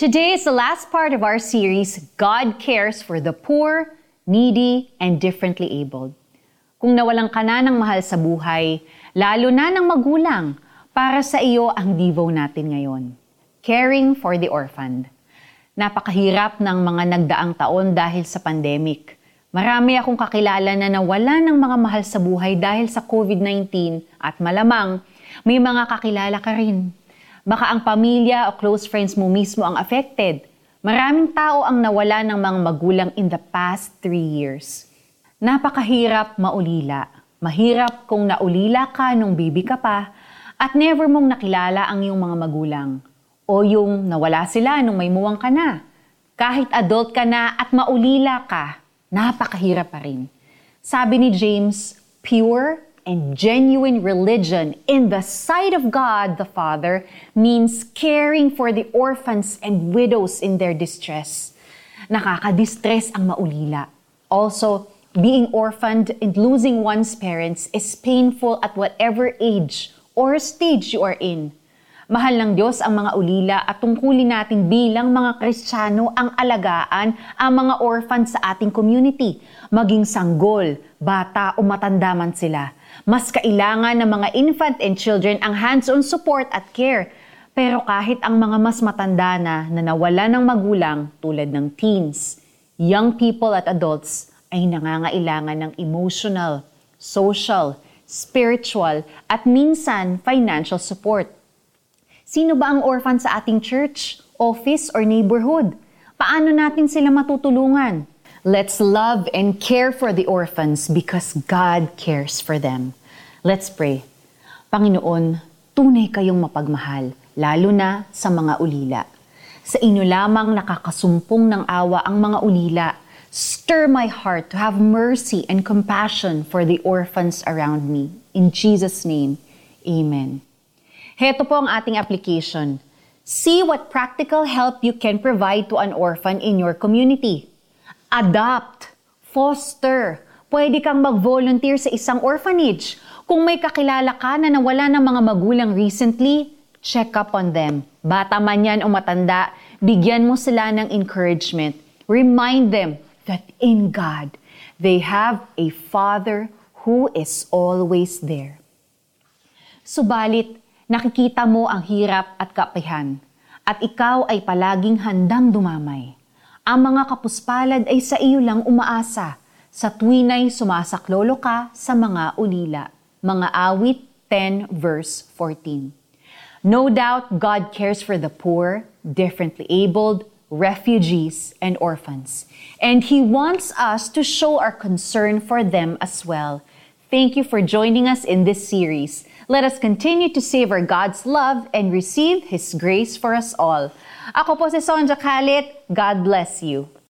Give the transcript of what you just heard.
Today is the last part of our series, God Cares for the Poor, Needy, and Differently Abled. Kung nawalan ka na ng mahal sa buhay, lalo na ng magulang, para sa iyo ang Devo natin ngayon. Caring for the Orphaned. Napakahirap ng mga nagdaang taon dahil sa pandemic. Marami akong kakilala na nawala ng mga mahal sa buhay dahil sa COVID-19 at malamang may mga kakilala ka rin Baka ang pamilya o close friends mo mismo ang affected. Maraming tao ang nawala ng mga magulang in the past three years. Napakahirap maulila. Mahirap kung naulila ka nung baby ka pa at never mong nakilala ang iyong mga magulang. O yung nawala sila nung may muwang ka na. Kahit adult ka na at maulila ka, napakahirap pa rin. Sabi ni James, pure and genuine religion in the sight of God the Father means caring for the orphans and widows in their distress. Nakakadistress ang maulila. Also, being orphaned and losing one's parents is painful at whatever age or stage you are in. Mahal ng Diyos ang mga ulila at tungkulin natin bilang mga Kristiyano ang alagaan ang mga orphan sa ating community, maging sanggol, bata o matanda man sila. Mas kailangan ng mga infant and children ang hands-on support at care. Pero kahit ang mga mas matanda na na nawala ng magulang tulad ng teens, young people at adults ay nangangailangan ng emotional, social, spiritual, at minsan financial support. Sino ba ang orphan sa ating church, office, or neighborhood? Paano natin sila matutulungan? Let's love and care for the orphans because God cares for them. Let's pray. Panginoon, tunay kayong mapagmahal, lalo na sa mga ulila. Sa inyo lamang nakakasumpong ng awa ang mga ulila. Stir my heart to have mercy and compassion for the orphans around me. In Jesus' name, Amen. Heto po ang ating application. See what practical help you can provide to an orphan in your community. Adopt, foster, pwede kang mag-volunteer sa isang orphanage. Kung may kakilala ka na nawala ng mga magulang recently, check up on them. Bata man yan o matanda, bigyan mo sila ng encouragement. Remind them that in God, they have a Father who is always there. Subalit, Nakikita mo ang hirap at kapihan, at ikaw ay palaging handang dumamay. Ang mga kapuspalad ay sa iyo lang umaasa, sa tuwinay sumasaklolo ka sa mga ulila. Mga awit 10 verse 14. No doubt God cares for the poor, differently abled, refugees, and orphans. And He wants us to show our concern for them as well. Thank you for joining us in this series. Let us continue to savor God's love and receive His grace for us all. Ako po si Sonja Khalid. God bless you.